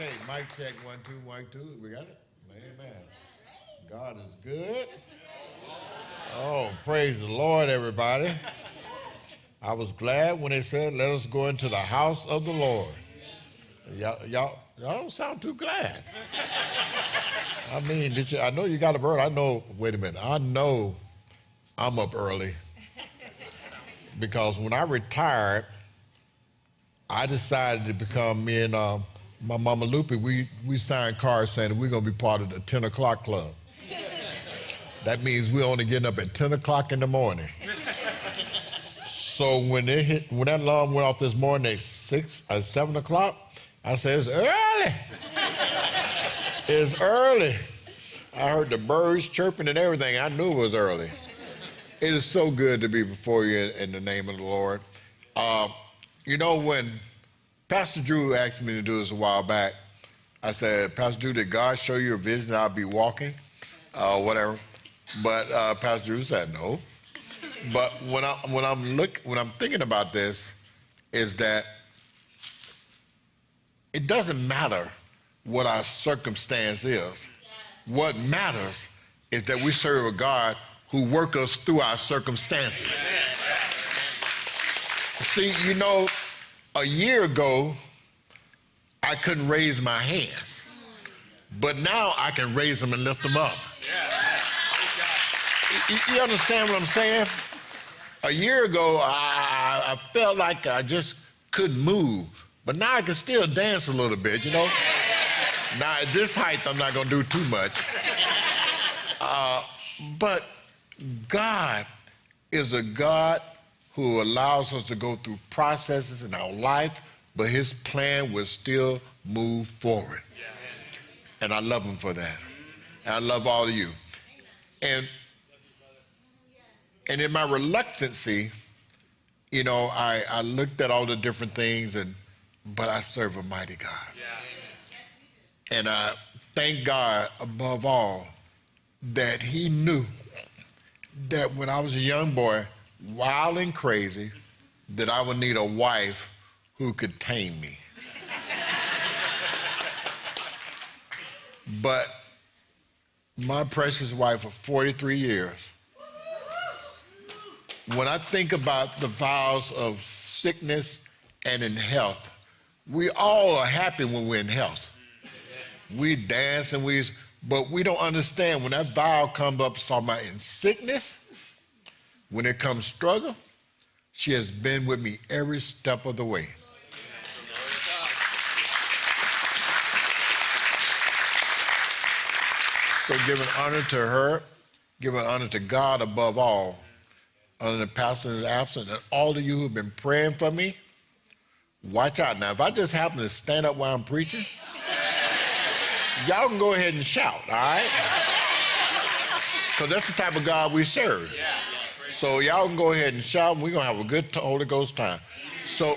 Okay, mic check one, two, one, two. We got it? Amen. God is good. Oh, praise the Lord, everybody. I was glad when they said, let us go into the house of the Lord. Y'all, y'all, y'all don't sound too glad. I mean, did you, I know you got a bird. I know, wait a minute. I know I'm up early because when I retired, I decided to become me and um, my mama Lupe. We we signed cards saying we're gonna be part of the 10 o'clock club. that means we're only getting up at 10 o'clock in the morning. so when it hit, when that alarm went off this morning at six or seven o'clock, I said it's early. it's early. I heard the birds chirping and everything. I knew it was early. It is so good to be before you in, in the name of the Lord. Um, you know, when Pastor Drew asked me to do this a while back, I said, Pastor Drew, did God show you a vision I'll be walking? Uh, whatever. But uh, Pastor Drew said no. But when I when I'm look when I'm thinking about this, is that it doesn't matter what our circumstance is. What matters is that we serve a God who work us through our circumstances. See, you know, a year ago, I couldn't raise my hands, but now I can raise them and lift them up. You, you understand what I'm saying? A year ago, I, I felt like I just couldn't move, but now I can still dance a little bit, you know? Now, at this height, I'm not going to do too much. Uh, but God is a God who allows us to go through processes in our life, but his plan will still move forward. And I love him for that. And I love all of you. And and in my reluctancy, you know, I, I looked at all the different things and but I serve a mighty God. And I thank God above all that he knew that when I was a young boy, wild and crazy, that I would need a wife who could tame me. but my precious wife of 43 years, when I think about the vows of sickness and in health, we all are happy when we're in health. We dance and we, but we don't understand when that vow comes up talking about in sickness when it comes struggle, she has been with me every step of the way. So giving honor to her, giving honor to God above all, under the pastor is absent, and all of you who've been praying for me, watch out. Now, if I just happen to stand up while I'm preaching, y'all can go ahead and shout, all right? Because that's the type of God we serve. Yeah. So y'all can go ahead and shout, and we're going to have a good Holy Ghost time. So,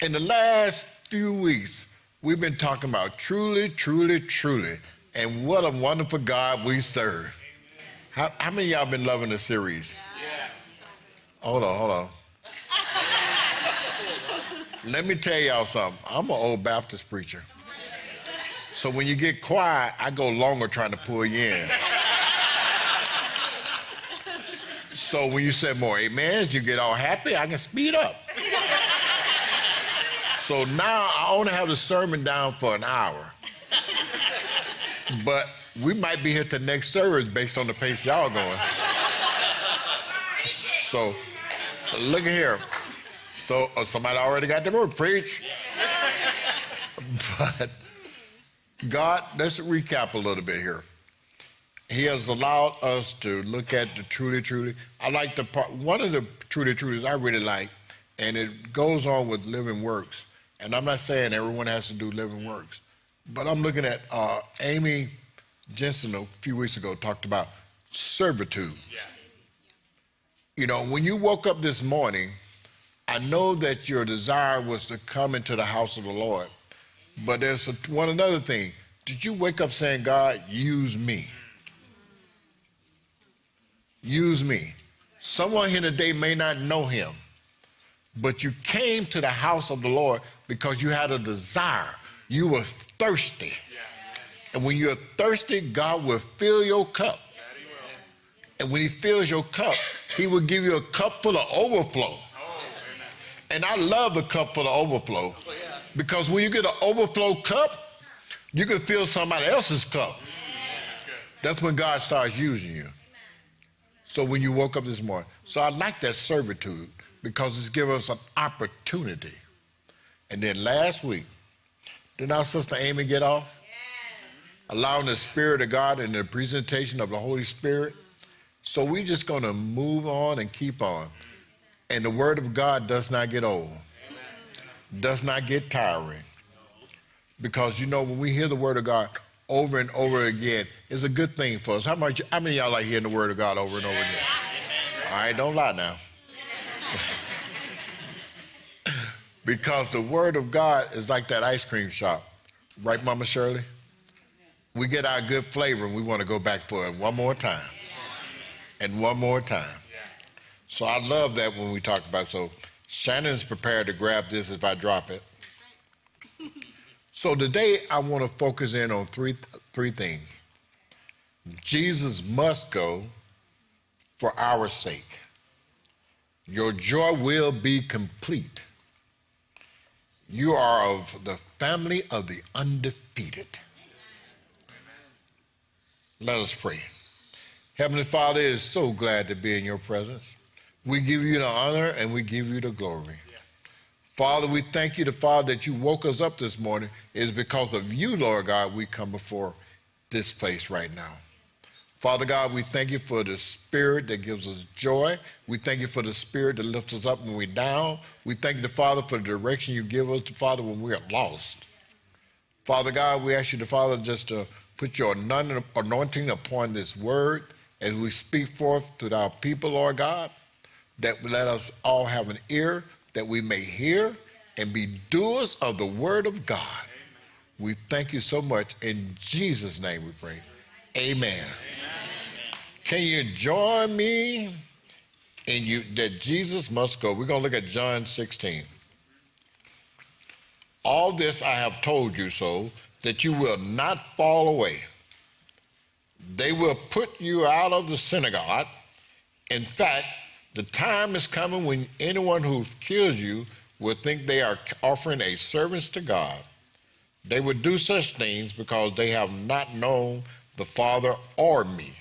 in the last few weeks, we've been talking about truly, truly, truly, and what a wonderful God we serve. How, how many y'all been loving the series? Yes. Hold on, hold on. Let me tell y'all something. I'm an old Baptist preacher. So when you get quiet, I go longer trying to pull you in. So when you say more amens, you get all happy, I can speed up. so now I only have the sermon down for an hour. But we might be here to next service based on the pace y'all going. So look at here. So uh, somebody already got the word, preach. but God, let's recap a little bit here. He has allowed us to look at the truly, truly. I like the part, one of the truly, truly I really like, and it goes on with living works. And I'm not saying everyone has to do living works, but I'm looking at uh, Amy Jensen a few weeks ago talked about servitude. Yeah. You know, when you woke up this morning, I know that your desire was to come into the house of the Lord, but there's a, one another thing. Did you wake up saying, God, use me? Use me. Someone here today may not know him, but you came to the house of the Lord because you had a desire You were thirsty. And when you're thirsty, God will fill your cup. And when He fills your cup, He will give you a cup full of overflow. And I love the cup full of overflow because when you get an overflow cup, you can fill somebody else's cup. That's when God starts using you. So when you woke up this morning, so I like that servitude because it's given us an opportunity. And then last week, did our sister Amy get off? Allowing the Spirit of God and the presentation of the Holy Spirit. So we're just going to move on and keep on. And the Word of God does not get old, does not get tiring. Because you know, when we hear the Word of God over and over again, it's a good thing for us. How, much, how many y'all like hearing the Word of God over and over again? All right, don't lie now. because the Word of God is like that ice cream shop. Right, Mama Shirley? We get our good flavor and we want to go back for it one more time. And one more time. So I love that when we talk about so Shannon's prepared to grab this if I drop it. So today I want to focus in on three three things. Jesus must go for our sake. Your joy will be complete. You are of the family of the undefeated. Let us pray. Heavenly Father, is so glad to be in your presence. We give you the honor and we give you the glory. Father, we thank you, the Father, that you woke us up this morning. It is because of you, Lord God, we come before this place right now. Father God, we thank you for the spirit that gives us joy. We thank you for the spirit that lifts us up when we're down. We thank the Father, for the direction you give us, the Father, when we are lost. Father God, we ask you, the Father, just to put your anointing upon this word as we speak forth to our people, Lord God, that let us all have an ear that we may hear and be doers of the word of God. We thank you so much. In Jesus' name we pray. Amen. Can you join me in you that Jesus must go? We're going to look at John 16. All this I have told you so that you will not fall away. They will put you out of the synagogue. In fact, the time is coming when anyone who kills you will think they are offering a service to God. They would do such things because they have not known the Father or me.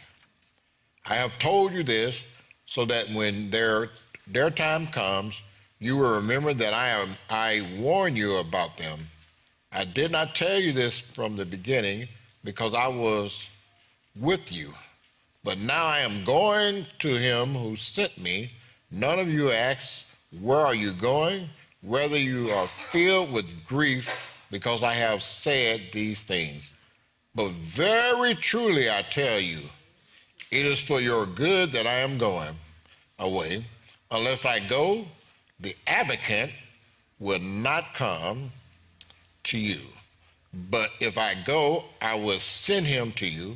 I have told you this so that when their, their time comes, you will remember that I, am, I warn you about them. I did not tell you this from the beginning because I was with you. But now I am going to him who sent me. None of you asks, Where are you going? Whether you are filled with grief because I have said these things. But very truly I tell you, it is for your good that I am going away. Unless I go, the advocate will not come to you. But if I go, I will send him to you.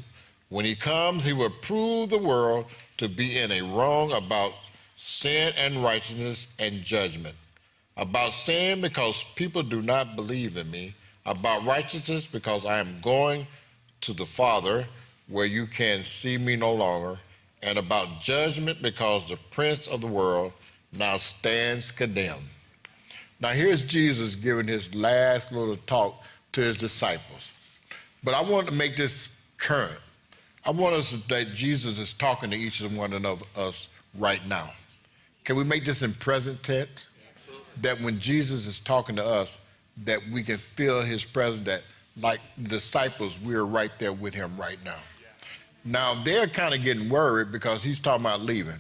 When he comes, he will prove the world to be in a wrong about sin and righteousness and judgment. About sin, because people do not believe in me. About righteousness, because I am going to the Father where you can see me no longer, and about judgment because the prince of the world now stands condemned. Now, here's Jesus giving his last little talk to his disciples. But I want to make this current. I want us that Jesus is talking to each and one of us right now. Can we make this in present tense? That when Jesus is talking to us, that we can feel his presence, that like disciples, we're right there with him right now. Now they're kind of getting worried because he's talking about leaving.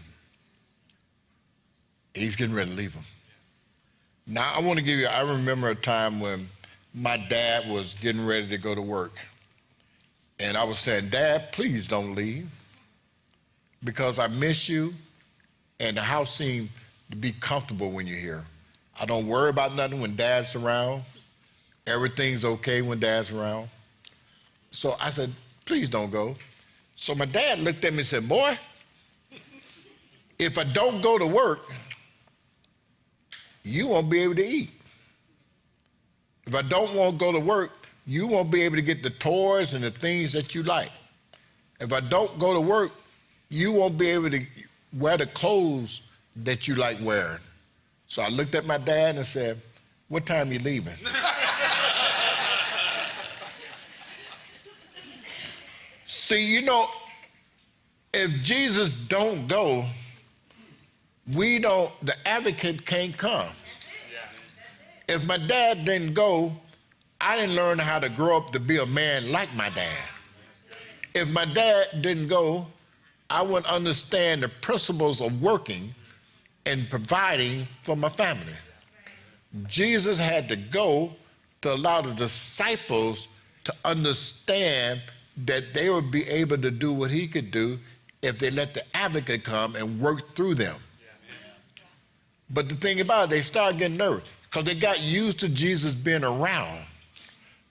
He's getting ready to leave them. Now I want to give you, I remember a time when my dad was getting ready to go to work. And I was saying, Dad, please don't leave because I miss you and the house seemed to be comfortable when you're here. I don't worry about nothing when dad's around. Everything's okay when dad's around. So I said, please don't go. So my dad looked at me and said, Boy, if I don't go to work, you won't be able to eat. If I don't want to go to work, you won't be able to get the toys and the things that you like. If I don't go to work, you won't be able to wear the clothes that you like wearing. So I looked at my dad and said, What time are you leaving? See, you know, if Jesus don't go, we don't, the advocate can't come. If my dad didn't go, I didn't learn how to grow up to be a man like my dad. If my dad didn't go, I wouldn't understand the principles of working and providing for my family. Jesus had to go to allow the disciples to understand that they would be able to do what he could do if they let the advocate come and work through them. But the thing about it, they started getting nervous because they got used to Jesus being around.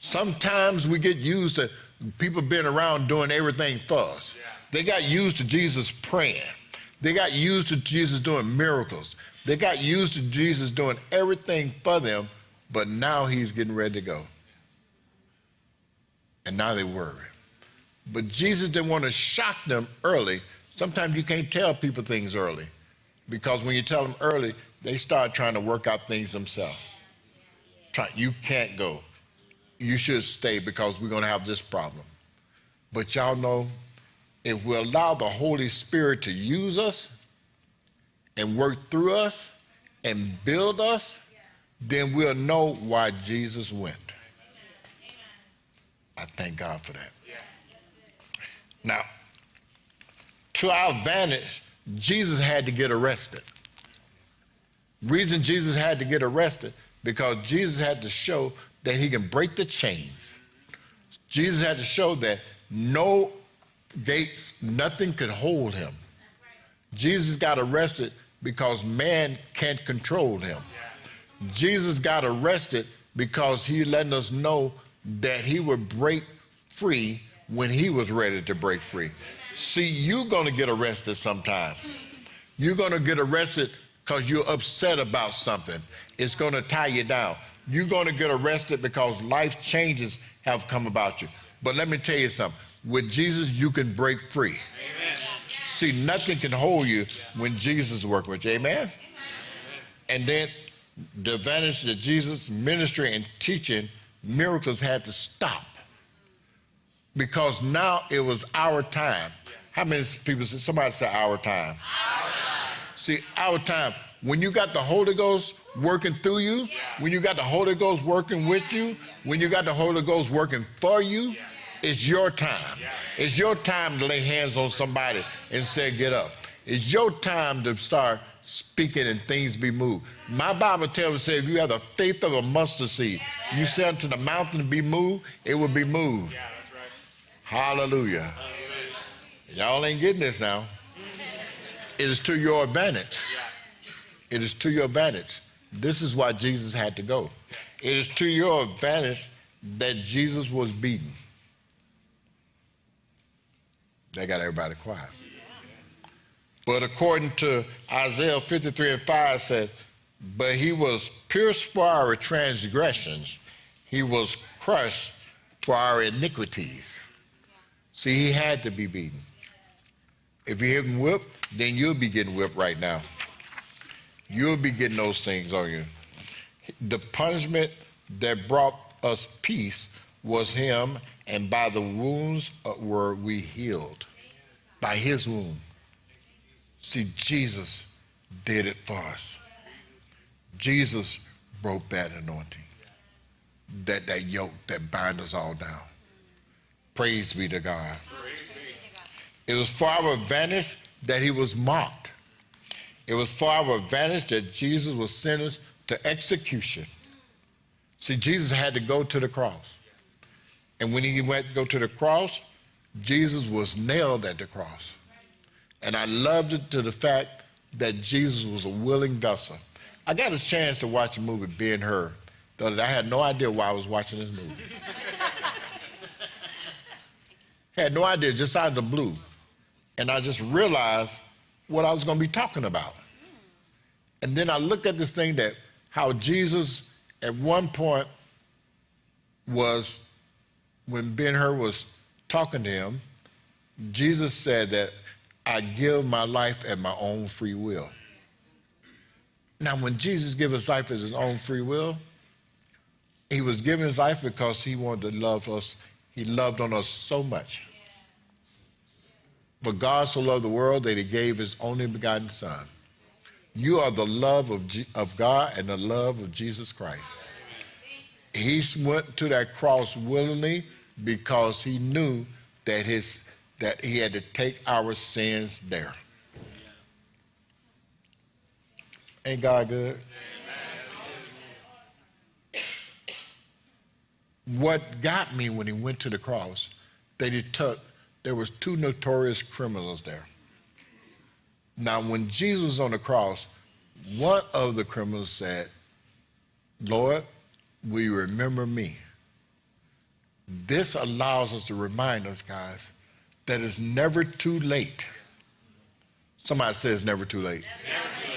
Sometimes we get used to people being around doing everything for us. They got used to Jesus praying. They got used to Jesus doing miracles. They got used to Jesus doing everything for them, but now he's getting ready to go. And now they worry. But Jesus didn't want to shock them early. Sometimes you can't tell people things early because when you tell them early, they start trying to work out things themselves. Try, you can't go. You should stay because we're going to have this problem. But y'all know, if we allow the Holy Spirit to use us and work through us and build us, then we'll know why Jesus went. I thank God for that. Now, to our advantage, Jesus had to get arrested. Reason Jesus had to get arrested because Jesus had to show that he can break the chains. Jesus had to show that no gates, nothing could hold him. Jesus got arrested because man can't control him. Jesus got arrested because he letting us know that he would break free when he was ready to break free. See, you're going to get arrested sometime. You're going to get arrested because you're upset about something. It's going to tie you down. You're going to get arrested because life changes have come about you. But let me tell you something. With Jesus, you can break free. Amen. See, nothing can hold you when Jesus is working with you. Amen? Amen? And then the advantage that Jesus' ministry and teaching miracles had to stop because now it was our time. How many people say, somebody say our time? Our time. See, our time. When you got the Holy Ghost working through you, when you got the Holy Ghost working with you, when you got the Holy Ghost working for you, it's your time. It's your time to lay hands on somebody and say, get up. It's your time to start speaking and things be moved. My Bible tells us, if you have the faith of a mustard seed, you say unto the mountain to be moved, it will be moved. Hallelujah. Y'all ain't getting this now. It is to your advantage. It is to your advantage. This is why Jesus had to go. It is to your advantage that Jesus was beaten. They got everybody quiet. But according to Isaiah 53 and 5 said, but he was pierced for our transgressions. He was crushed for our iniquities. See, he had to be beaten. If you haven't whipped, then you'll be getting whipped right now. You'll be getting those things on you. The punishment that brought us peace was him, and by the wounds uh, were we healed. By his wound. See, Jesus did it for us. Jesus broke that anointing, that, that yoke that binds us all down. Praise be to God. It was for our advantage that he was mocked. It was for our advantage that Jesus was sentenced to execution. See, Jesus had to go to the cross. And when he went to go to the cross, Jesus was nailed at the cross. And I loved it to the fact that Jesus was a willing vessel. I got a chance to watch the movie Ben Hur. Though I had no idea why I was watching this movie. Had no idea, just out of the blue. And I just realized what I was going to be talking about. And then I looked at this thing that how Jesus at one point was when Ben Hur was talking to him, Jesus said that I give my life at my own free will. Now, when Jesus gave his life as his own free will, he was giving his life because he wanted to love us. He loved on us so much. But God so loved the world that he gave his only begotten Son. You are the love of, G- of God and the love of Jesus Christ. He went to that cross willingly because he knew that his that he had to take our sins there. Ain't God good? What got me when he went to the cross, he took, there was two notorious criminals there. Now, when Jesus was on the cross, one of the criminals said, Lord, will you remember me? This allows us to remind us, guys, that it's never too late. Somebody says never too late.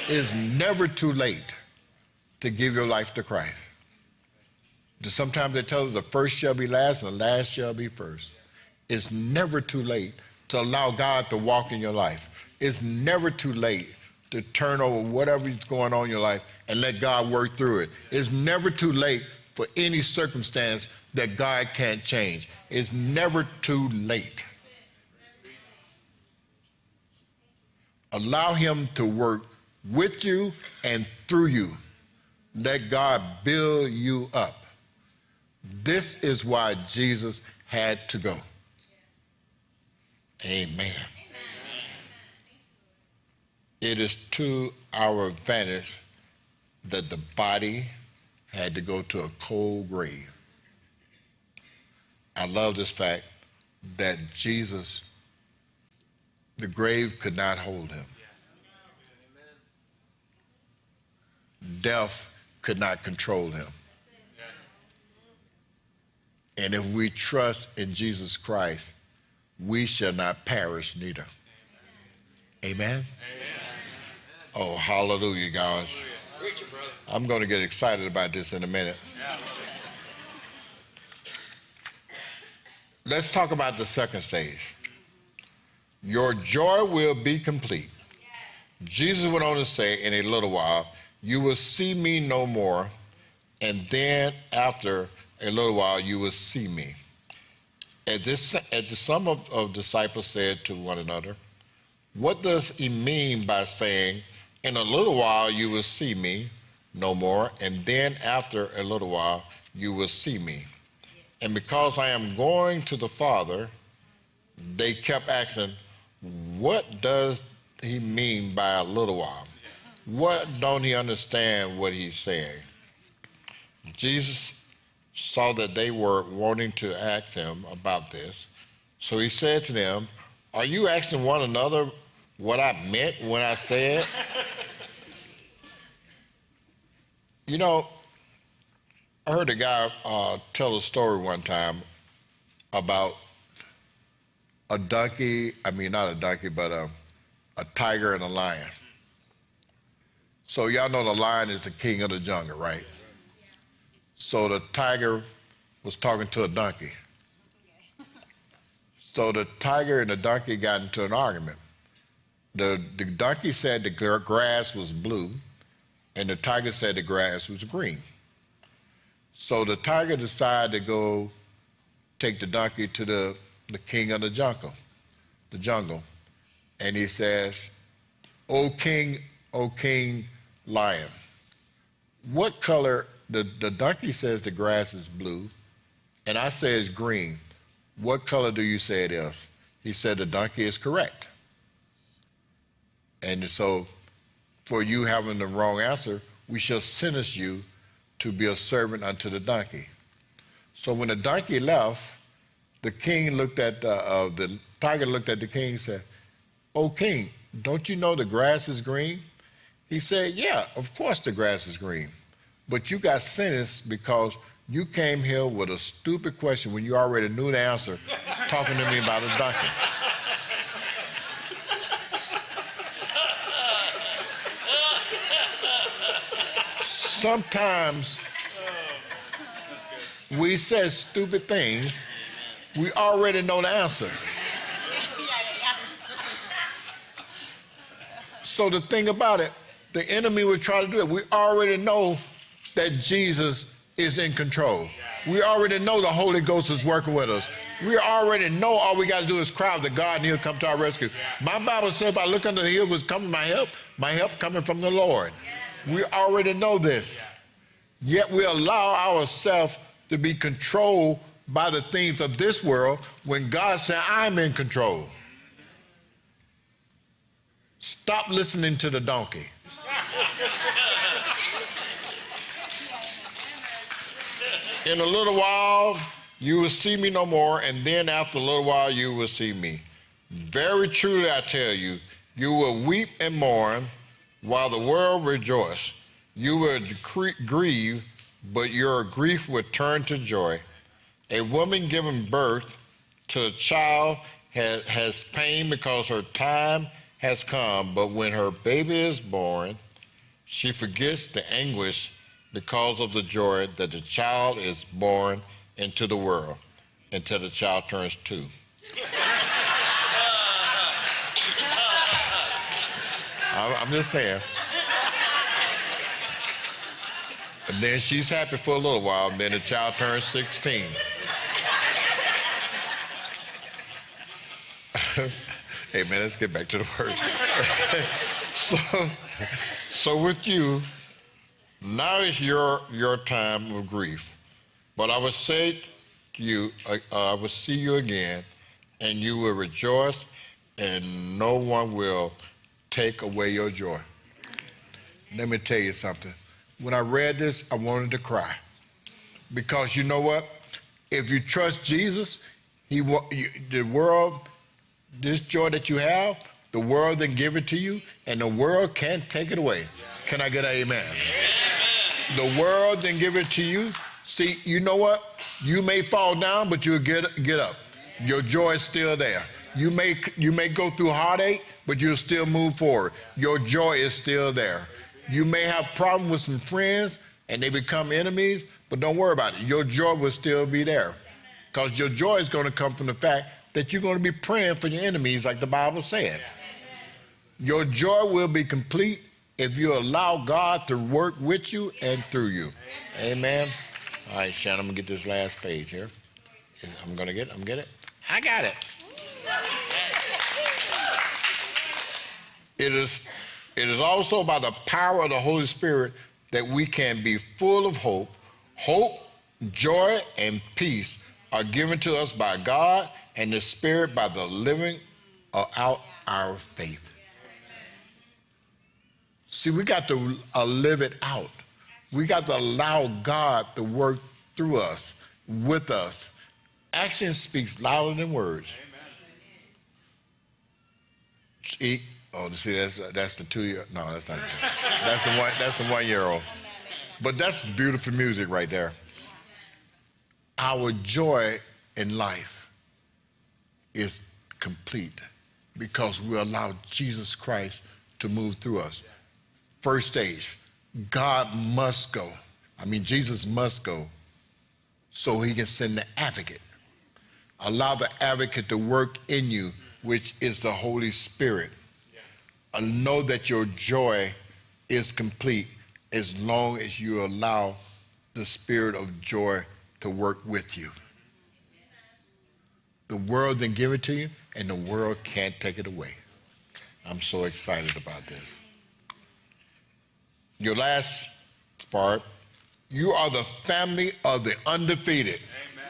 It's never too late to give your life to Christ. Sometimes they tell us the first shall be last and the last shall be first. It's never too late to allow God to walk in your life. It's never too late to turn over whatever is going on in your life and let God work through it. It's never too late for any circumstance that God can't change. It's never too late. Allow Him to work with you and through you. Let God build you up. This is why Jesus had to go. Amen. It is to our advantage that the body had to go to a cold grave. I love this fact that Jesus, the grave could not hold him. Death could not control him. And if we trust in Jesus Christ, we shall not perish neither. Amen? Amen. Oh, hallelujah, guys. I'm going to get excited about this in a minute. Let's talk about the second stage. Your joy will be complete. Jesus went on to say, in a little while, you will see me no more, and then after a little while you will see me. At this, at the some of, of disciples said to one another, What does he mean by saying, In a little while you will see me no more, and then after a little while you will see me? And because I am going to the Father, they kept asking, What does he mean by a little while? What don't he understand what he's saying? Jesus saw that they were wanting to ask him about this. So he said to them, Are you asking one another what I meant when I said? you know, I heard a guy uh, tell a story one time about a donkey, I mean, not a donkey, but a, a tiger and a lion. So, y'all know the lion is the king of the jungle, right? So the tiger was talking to a donkey. So the tiger and the donkey got into an argument. The, the donkey said the grass was blue, and the tiger said the grass was green. So the tiger decided to go take the donkey to the, the king of the jungle, the jungle. And he says, O king, O king lion, what color the, the donkey says the grass is blue, and I say it's green. What color do you say it is? He said the donkey is correct. And so, for you having the wrong answer, we shall sentence you to be a servant unto the donkey. So when the donkey left, the king looked at the, uh, the tiger looked at the king and said, "Oh king, don't you know the grass is green?" He said, "Yeah, of course the grass is green." But you got sentenced because you came here with a stupid question when you already knew the answer, talking to me about a donkey. Sometimes we say stupid things we already know the answer. So the thing about it, the enemy would try to do it. We already know that Jesus is in control. We already know the Holy Ghost is working with us. We already know all we got to do is cry out to God and He'll come to our rescue. My Bible says if I look under the hill, was coming my help, my help coming from the Lord. We already know this. Yet we allow ourselves to be controlled by the things of this world when God said, I'm in control. Stop listening to the donkey. In a little while, you will see me no more, and then after a little while, you will see me. Very truly, I tell you, you will weep and mourn while the world rejoice. You will grieve, but your grief will turn to joy. A woman giving birth to a child has, has pain because her time has come, but when her baby is born, she forgets the anguish because of the joy that the child is born into the world until the child turns two. I'm just saying. And then she's happy for a little while, and then the child turns 16. hey man, let's get back to the word. so, so with you, now is your your time of grief. But I will say to you, uh, I will see you again, and you will rejoice, and no one will take away your joy. Let me tell you something. When I read this, I wanted to cry. Because you know what? If you trust Jesus, he the world, this joy that you have, the world then give it to you, and the world can't take it away. Can I get an amen? The world then give it to you. See, you know what? You may fall down, but you'll get get up. Your joy is still there. You may you may go through heartache, but you'll still move forward. Your joy is still there. You may have problem with some friends and they become enemies, but don't worry about it. Your joy will still be there. Because your joy is going to come from the fact that you're going to be praying for your enemies, like the Bible said. Your joy will be complete if you allow God to work with you and through you. Amen. All right, Shannon, I'm gonna get this last page here. I'm gonna get it. I'm get it. I got it. It is, it is also by the power of the Holy Spirit that we can be full of hope. Hope, joy, and peace are given to us by God and the Spirit by the living uh, out our faith. See, we got to uh, live it out. We got to allow God to work through us, with us. Action speaks louder than words. See, oh, see, that's that's the two year. No, that's not. That's the one. That's the one year old. But that's beautiful music right there. Our joy in life is complete because we allow Jesus Christ to move through us. First stage, God must go. I mean, Jesus must go so he can send the advocate. Allow the advocate to work in you, which is the Holy Spirit. Yeah. know that your joy is complete as long as you allow the spirit of joy to work with you. The world then give it to you, and the world can't take it away. I'm so excited about this. Your last part, you are the family of the undefeated. Amen.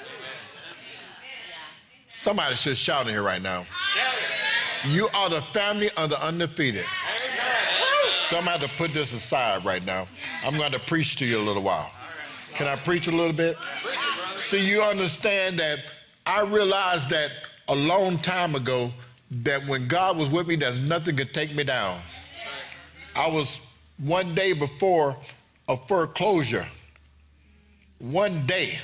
Somebody should shout in here right now. You are the family of the undefeated. Somebody to put this aside right now. I'm going to preach to you a little while. Can I preach a little bit? See, you understand that I realized that a long time ago that when God was with me, there's nothing could take me down. I was one day before a foreclosure. One day.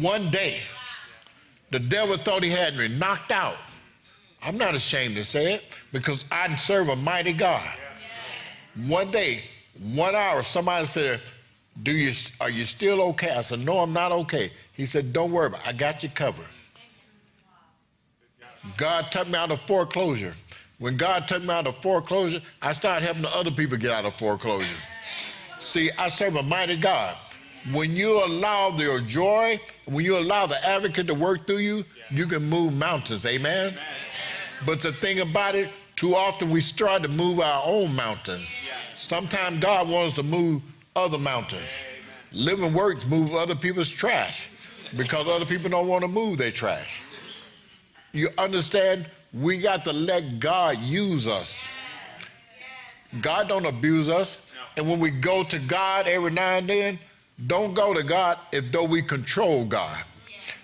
One day. The devil thought he had me knocked out. I'm not ashamed to say it because I serve a mighty God. One day, one hour, somebody said, Do you are you still okay? I said, No, I'm not okay. He said, Don't worry about it. I got you covered. God took me out of foreclosure. When God took me out of foreclosure, I started helping the other people get out of foreclosure. See, I serve a mighty God. When you allow your joy, when you allow the advocate to work through you, you can move mountains. Amen? Amen. But the thing about it, too often we start to move our own mountains. Sometimes God wants to move other mountains. Living works move other people's trash because other people don't want to move their trash. You understand? We got to let God use us. God don't abuse us. And when we go to God every now and then, don't go to God if though we control God.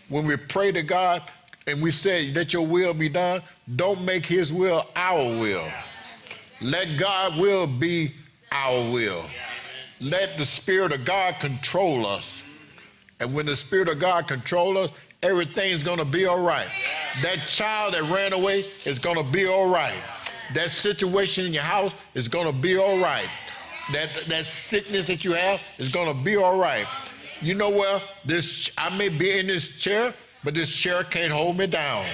When we pray to God and we say, let your will be done, don't make his will our will. Let God will be our will. Let the Spirit of God control us. And when the Spirit of God controls us, everything's going to be all right. That child that ran away is going to be all right. That situation in your house is going to be all right. That, that sickness that you have is going to be all right. You know what? This I may be in this chair, but this chair can't hold me down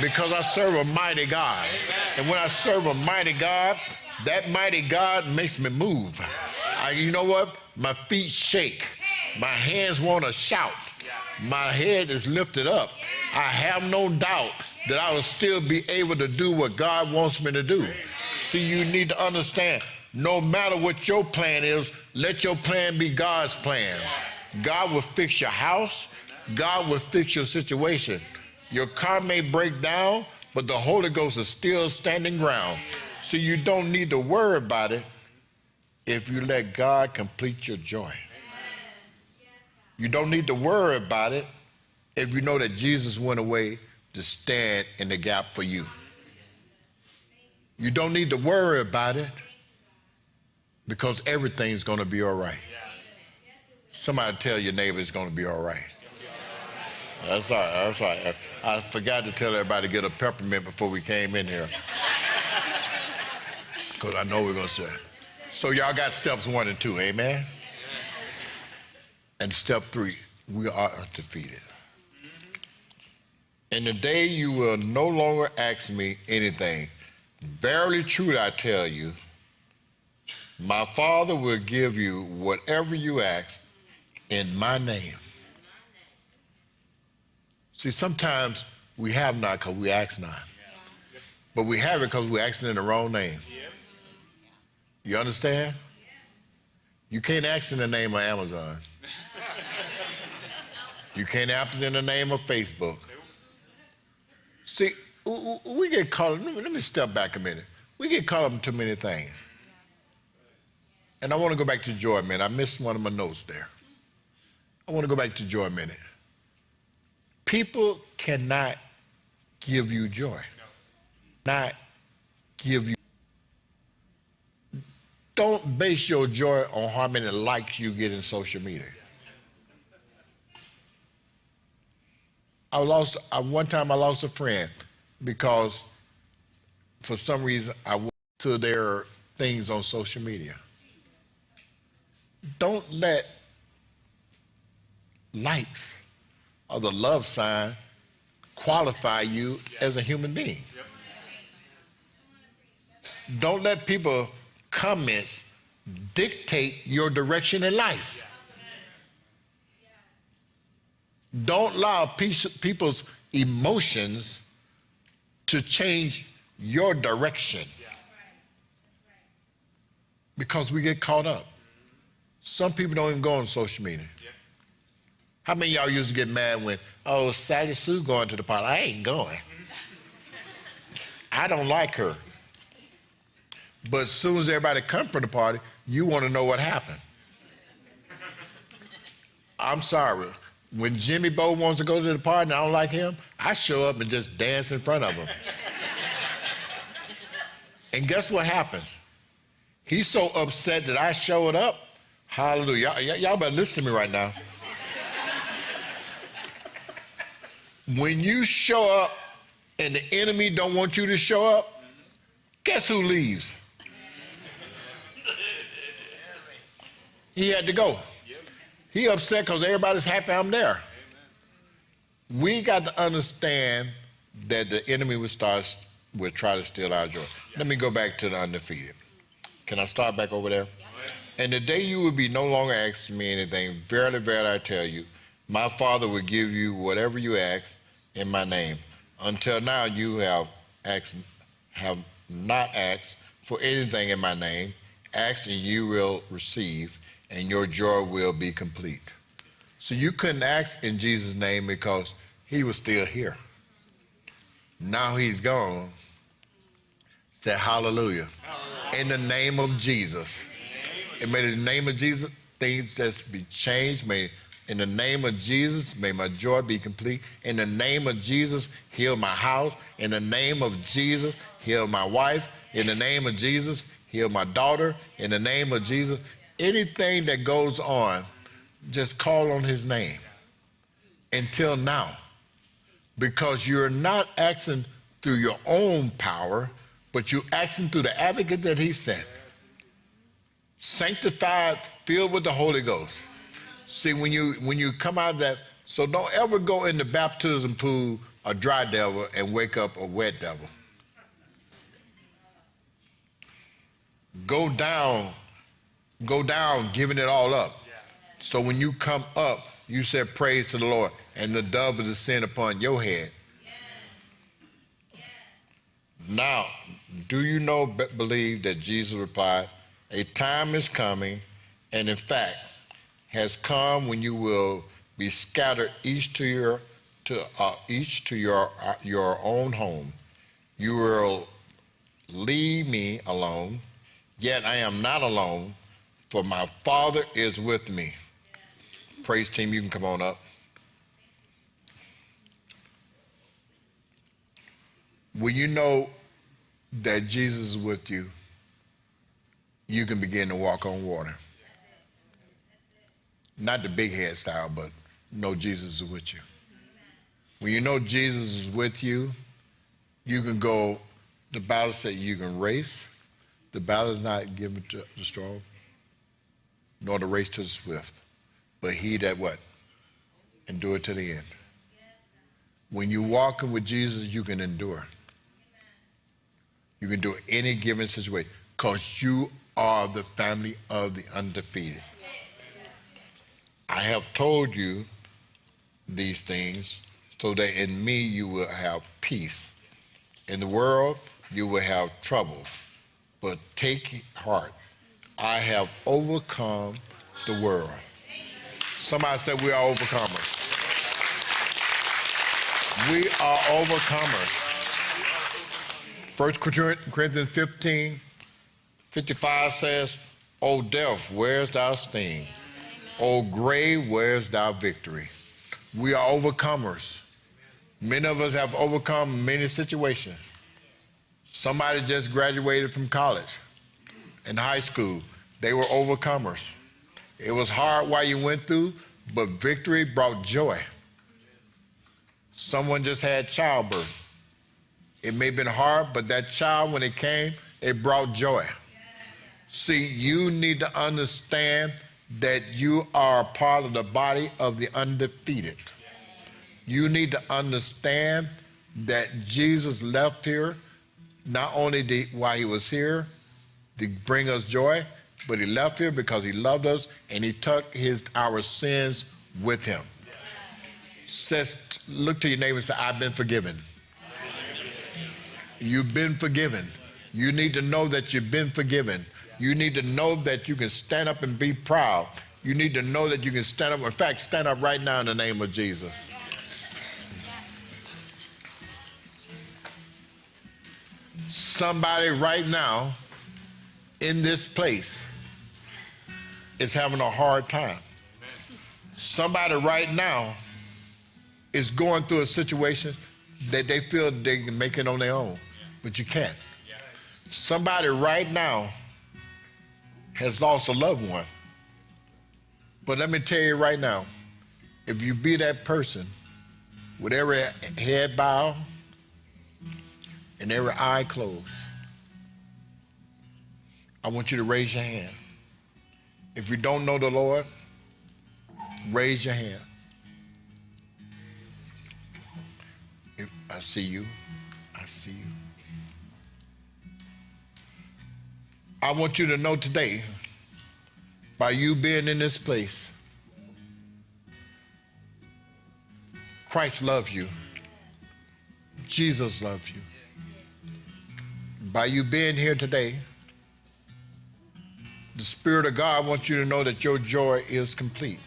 because I serve a mighty God. And when I serve a mighty God, that mighty God makes me move. I, you know what? My feet shake. My hands want to shout. My head is lifted up. I have no doubt that I will still be able to do what God wants me to do. See, you need to understand no matter what your plan is, let your plan be God's plan. God will fix your house, God will fix your situation. Your car may break down, but the Holy Ghost is still standing ground. So you don't need to worry about it if you let God complete your joy. You don't need to worry about it if you know that Jesus went away to stand in the gap for you. You don't need to worry about it because everything's going to be all right. Somebody tell your neighbor it's going to be all right. That's all right. That's all right. I forgot to tell everybody to get a peppermint before we came in here. Because I know we're going to say. So y'all got steps one and two, amen? And step three, we are defeated. In the day you will no longer ask me anything. Verily, truly, I tell you, my Father will give you whatever you ask in my name. See, sometimes we have not because we ask not. But we have it because we're asking in the wrong name. You understand? You can't ask in the name of Amazon. You can't ask in the name of Facebook. See, we get caught, let me step back a minute. We get caught up too many things. And I want to go back to joy a minute. I missed one of my notes there. I want to go back to joy a minute. People cannot give you joy. Not give you. Don't base your joy on how many likes you get in social media. I lost, I, one time I lost a friend because for some reason I went to their things on social media don't let likes or the love sign qualify you as a human being. Don't let people comments dictate your direction in life. Don't allow people's emotions to change your direction because we get caught up. Some people don't even go on social media. Yeah. How many y'all used to get mad when, oh, Sally Sue going to the party? I ain't going. I don't like her. But as soon as everybody come from the party, you want to know what happened. I'm sorry. When Jimmy Bo wants to go to the party and I don't like him, I show up and just dance in front of him. and guess what happens? He's so upset that I showed up Hallelujah. Y'all, y'all better listen to me right now. when you show up and the enemy don't want you to show up, guess who leaves? He had to go. He upset because everybody's happy I'm there. We got to understand that the enemy will start will try to steal our joy. Let me go back to the undefeated. Can I start back over there? And the day you will be no longer asking me anything, verily, verily, I tell you, my Father will give you whatever you ask in my name. Until now, you have asked, have not asked for anything in my name. Ask and you will receive, and your joy will be complete. So you couldn't ask in Jesus' name because he was still here. Now he's gone. Say hallelujah. hallelujah. In the name of Jesus. And may the name of Jesus, things just be changed. May in the name of Jesus, may my joy be complete. In the name of Jesus, heal my house. In the name of Jesus, heal my wife. In the name of Jesus, heal my daughter. In the name of Jesus, anything that goes on, just call on his name until now. Because you're not acting through your own power, but you're acting through the advocate that he sent sanctified, filled with the Holy Ghost. See, when you when you come out of that, so don't ever go in the baptism pool a dry devil and wake up a wet devil. Go down, go down, giving it all up. So when you come up, you said praise to the Lord, and the dove is descend upon your head. Now, do you know, believe that Jesus replied, a time is coming, and in fact, has come when you will be scattered each to your to uh, each to your uh, your own home. You will leave me alone, yet I am not alone, for my Father is with me. Praise team, you can come on up. When you know that Jesus is with you, you can begin to walk on water. Not the big head style, but know Jesus is with you. When you know Jesus is with you, you can go, the Bible says you can race. The battle is not given to the strong, nor the race to the swift, but he that what? Endure to the end. When you're walking with Jesus, you can endure. You can do any given situation because you are the family of the undefeated. I have told you these things so that in me you will have peace. In the world you will have trouble, but take heart. I have overcome the world. Somebody said we are overcomers. We are overcomers. 1 Corinthians 15 55 says, O death, where's thy sting? O grave, where's thy victory? We are overcomers. Many of us have overcome many situations. Somebody just graduated from college and high school. They were overcomers. It was hard while you went through, but victory brought joy. Someone just had childbirth. It may have been hard, but that child, when it came, it brought joy. See, you need to understand that you are part of the body of the undefeated. You need to understand that Jesus left here not only did, while he was here to bring us joy, but he left here because he loved us and he took his our sins with him. Says, look to your neighbor and say, I've been forgiven. You've been forgiven. You need to know that you've been forgiven. You need to know that you can stand up and be proud. You need to know that you can stand up. In fact, stand up right now in the name of Jesus. Somebody right now in this place is having a hard time. Somebody right now is going through a situation that they feel they can make it on their own, but you can't. Somebody right now has lost a loved one. But let me tell you right now, if you be that person with every head bowed and every eye closed, I want you to raise your hand. If you don't know the Lord, raise your hand. If, I see you. I see you. I want you to know today, by you being in this place, Christ loves you. Jesus loves you. By you being here today, the Spirit of God wants you to know that your joy is complete.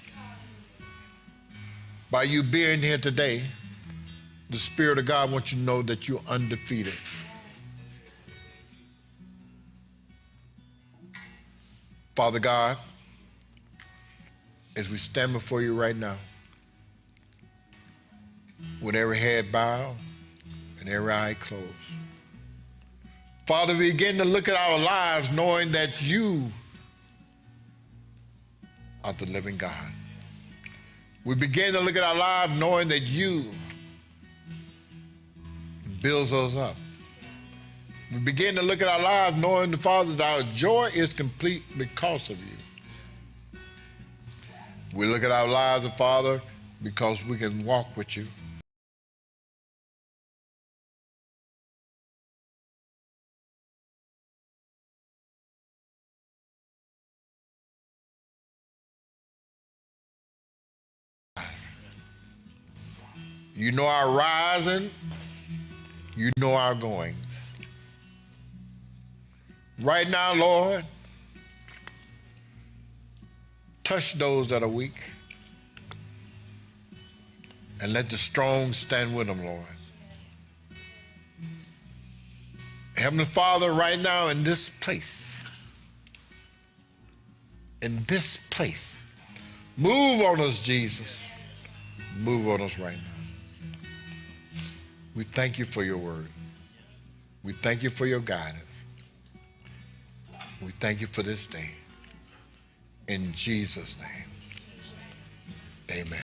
By you being here today, the Spirit of God wants you to know that you're undefeated. Father God, as we stand before you right now, with every head bowed and every eye closed. Father, we begin to look at our lives knowing that you are the living God. We begin to look at our lives knowing that you builds us up. We begin to look at our lives knowing the Father that our joy is complete because of you. We look at our lives, Father, because we can walk with you. You know our rising, you know our goings. Right now, Lord, touch those that are weak and let the strong stand with them, Lord. Heavenly Father, right now in this place, in this place, move on us, Jesus. Move on us right now. We thank you for your word. We thank you for your guidance. We thank you for this day. In Jesus' name, amen.